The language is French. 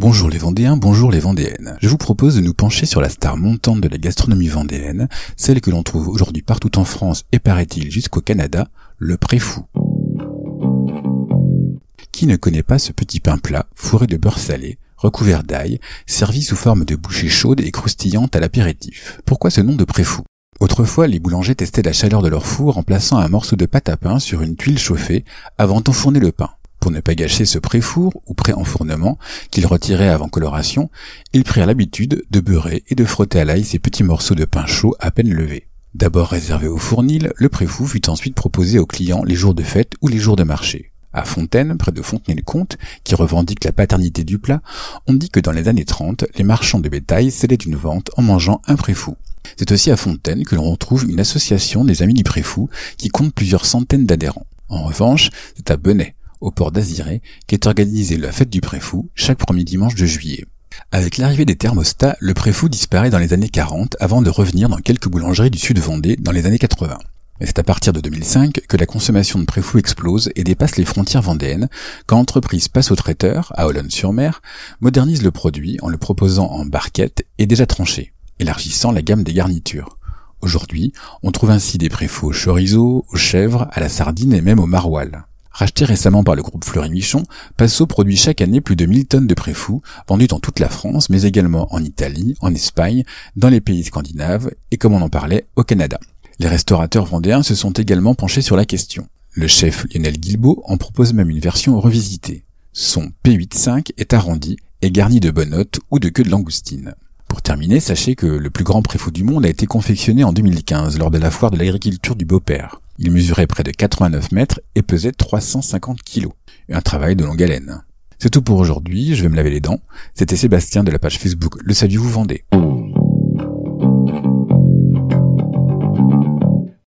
Bonjour les Vendéens, bonjour les Vendéennes. Je vous propose de nous pencher sur la star montante de la gastronomie vendéenne, celle que l'on trouve aujourd'hui partout en France et paraît-il jusqu'au Canada, le préfou. Qui ne connaît pas ce petit pain plat, fourré de beurre salé, recouvert d'ail, servi sous forme de bouchée chaude et croustillante à l'apéritif? Pourquoi ce nom de préfou? Autrefois, les boulangers testaient la chaleur de leur four en plaçant un morceau de pâte à pain sur une tuile chauffée avant d'enfourner le pain. Pour ne pas gâcher ce pré-four ou pré-enfournement qu'ils retiraient avant coloration, ils prirent l'habitude de beurrer et de frotter à l'ail ces petits morceaux de pain chaud à peine levés. D'abord réservé au fournil, le préfou fut ensuite proposé aux clients les jours de fête ou les jours de marché. À Fontaine, près de Fontenay-le-Comte, qui revendique la paternité du plat, on dit que dans les années 30, les marchands de bétail scellaient une vente en mangeant un préfou. C'est aussi à Fontaine que l'on retrouve une association des Amis du Préfou qui compte plusieurs centaines d'adhérents. En revanche, c'est à Benet, au port d'Aziré, qu'est organisée la fête du Préfou chaque premier dimanche de juillet. Avec l'arrivée des thermostats, le Préfou disparaît dans les années 40 avant de revenir dans quelques boulangeries du sud Vendée dans les années 80. Mais c'est à partir de 2005 que la consommation de préfou explose et dépasse les frontières vendéennes quand l'entreprise passe au traiteur, à Olonne-sur-Mer, modernise le produit en le proposant en barquette et déjà tranché, élargissant la gamme des garnitures. Aujourd'hui, on trouve ainsi des préfous au chorizo, aux chèvres, à la sardine et même au maroilles. Racheté récemment par le groupe Fleury-Michon, Passo produit chaque année plus de 1000 tonnes de préfous, vendus dans toute la France, mais également en Italie, en Espagne, dans les pays scandinaves et comme on en parlait, au Canada. Les restaurateurs vendéens se sont également penchés sur la question. Le chef Lionel Guilbeault en propose même une version revisitée. Son P85 est arrondi et garni de bonnottes ou de queue de langoustine. Pour terminer, sachez que le plus grand préfou du monde a été confectionné en 2015 lors de la foire de l'agriculture du Beaupère. Il mesurait près de 89 mètres et pesait 350 kilos. Un travail de longue haleine. C'est tout pour aujourd'hui, je vais me laver les dents. C'était Sébastien de la page Facebook Le Saviez-vous Vendez.